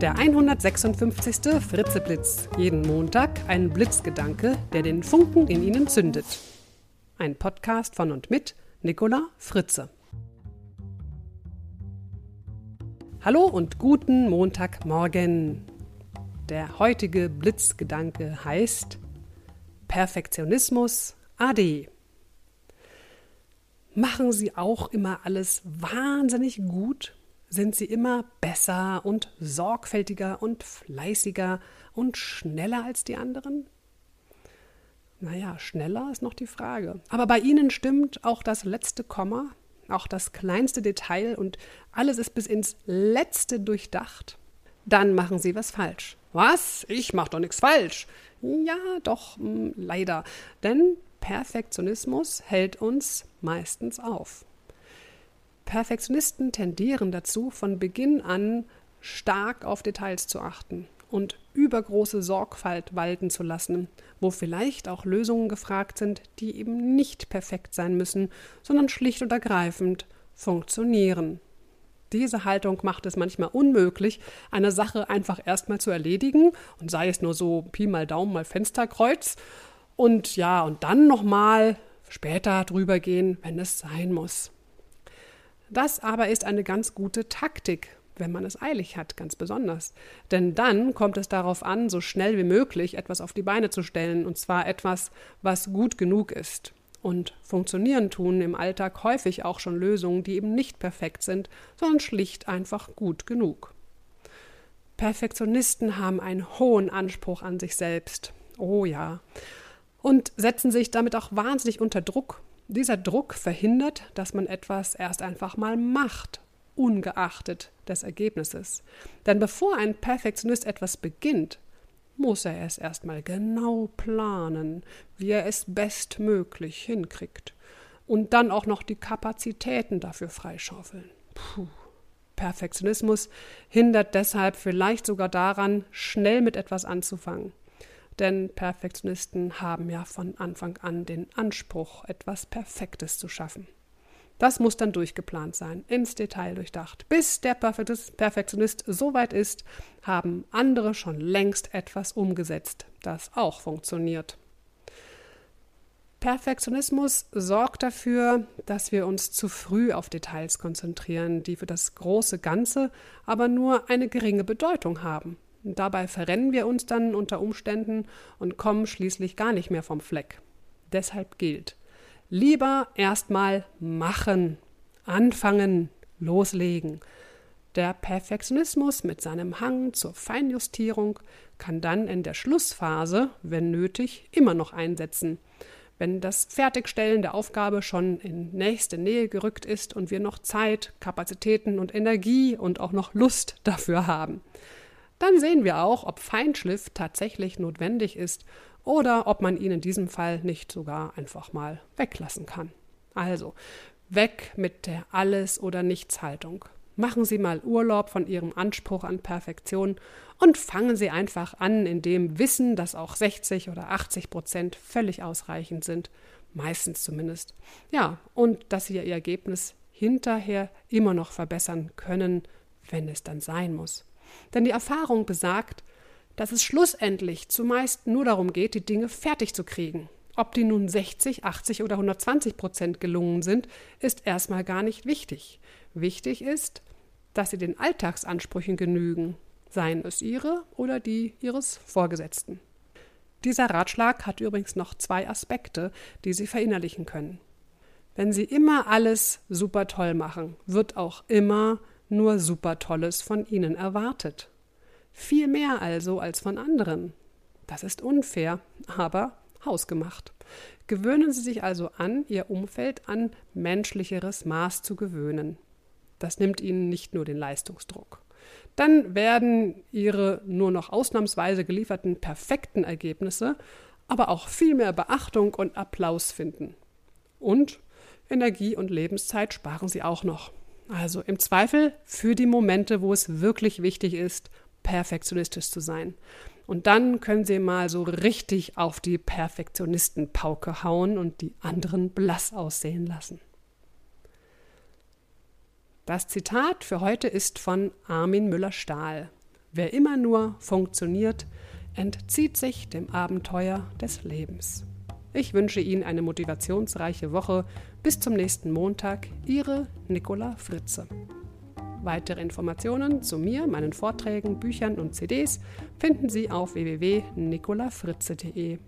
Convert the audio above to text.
Der 156. Fritzeblitz. Jeden Montag ein Blitzgedanke, der den Funken in Ihnen zündet. Ein Podcast von und mit Nicola Fritze. Hallo und guten Montagmorgen. Der heutige Blitzgedanke heißt Perfektionismus AD. Machen Sie auch immer alles wahnsinnig gut? Sind Sie immer besser und sorgfältiger und fleißiger und schneller als die anderen? Naja, schneller ist noch die Frage. Aber bei Ihnen stimmt auch das letzte Komma, auch das kleinste Detail und alles ist bis ins letzte durchdacht. Dann machen Sie was falsch. Was? Ich mache doch nichts falsch. Ja, doch, mh, hm, leider. Denn Perfektionismus hält uns meistens auf. Perfektionisten tendieren dazu, von Beginn an stark auf Details zu achten und übergroße Sorgfalt walten zu lassen, wo vielleicht auch Lösungen gefragt sind, die eben nicht perfekt sein müssen, sondern schlicht und ergreifend funktionieren. Diese Haltung macht es manchmal unmöglich, eine Sache einfach erstmal zu erledigen, und sei es nur so Pi mal Daumen mal Fensterkreuz, und ja, und dann nochmal später drüber gehen, wenn es sein muss. Das aber ist eine ganz gute Taktik, wenn man es eilig hat, ganz besonders. Denn dann kommt es darauf an, so schnell wie möglich etwas auf die Beine zu stellen, und zwar etwas, was gut genug ist. Und funktionieren tun im Alltag häufig auch schon Lösungen, die eben nicht perfekt sind, sondern schlicht einfach gut genug. Perfektionisten haben einen hohen Anspruch an sich selbst. Oh ja und setzen sich damit auch wahnsinnig unter Druck. Dieser Druck verhindert, dass man etwas erst einfach mal macht, ungeachtet des Ergebnisses. Denn bevor ein Perfektionist etwas beginnt, muss er es erstmal genau planen, wie er es bestmöglich hinkriegt. Und dann auch noch die Kapazitäten dafür freischaufeln. Puh. Perfektionismus hindert deshalb vielleicht sogar daran, schnell mit etwas anzufangen denn Perfektionisten haben ja von Anfang an den Anspruch, etwas Perfektes zu schaffen. Das muss dann durchgeplant sein, ins Detail durchdacht. Bis der Perfektionist so weit ist, haben andere schon längst etwas umgesetzt, das auch funktioniert. Perfektionismus sorgt dafür, dass wir uns zu früh auf Details konzentrieren, die für das große Ganze aber nur eine geringe Bedeutung haben. Dabei verrennen wir uns dann unter Umständen und kommen schließlich gar nicht mehr vom Fleck. Deshalb gilt, lieber erstmal machen, anfangen, loslegen. Der Perfektionismus mit seinem Hang zur Feinjustierung kann dann in der Schlussphase, wenn nötig, immer noch einsetzen. Wenn das Fertigstellen der Aufgabe schon in nächste Nähe gerückt ist und wir noch Zeit, Kapazitäten und Energie und auch noch Lust dafür haben. Dann sehen wir auch, ob Feinschliff tatsächlich notwendig ist oder ob man ihn in diesem Fall nicht sogar einfach mal weglassen kann. Also, weg mit der Alles- oder Nichts-Haltung. Machen Sie mal Urlaub von Ihrem Anspruch an Perfektion und fangen Sie einfach an, in dem Wissen, dass auch 60 oder 80 Prozent völlig ausreichend sind, meistens zumindest. Ja, und dass Sie Ihr Ergebnis hinterher immer noch verbessern können, wenn es dann sein muss. Denn die Erfahrung besagt, dass es schlussendlich zumeist nur darum geht, die Dinge fertig zu kriegen. Ob die nun 60, 80 oder 120 Prozent gelungen sind, ist erstmal gar nicht wichtig. Wichtig ist, dass sie den Alltagsansprüchen genügen, seien es ihre oder die ihres Vorgesetzten. Dieser Ratschlag hat übrigens noch zwei Aspekte, die Sie verinnerlichen können. Wenn Sie immer alles super toll machen, wird auch immer nur super Tolles von ihnen erwartet. Viel mehr also als von anderen. Das ist unfair, aber hausgemacht. Gewöhnen Sie sich also an, Ihr Umfeld an menschlicheres Maß zu gewöhnen. Das nimmt Ihnen nicht nur den Leistungsdruck. Dann werden Ihre nur noch ausnahmsweise gelieferten perfekten Ergebnisse aber auch viel mehr Beachtung und Applaus finden. Und Energie und Lebenszeit sparen Sie auch noch. Also im Zweifel für die Momente, wo es wirklich wichtig ist, perfektionistisch zu sein. Und dann können Sie mal so richtig auf die Perfektionistenpauke hauen und die anderen blass aussehen lassen. Das Zitat für heute ist von Armin Müller-Stahl. Wer immer nur funktioniert, entzieht sich dem Abenteuer des Lebens. Ich wünsche Ihnen eine motivationsreiche Woche. Bis zum nächsten Montag. Ihre Nicola Fritze. Weitere Informationen zu mir, meinen Vorträgen, Büchern und CDs finden Sie auf www.nicolafritze.de.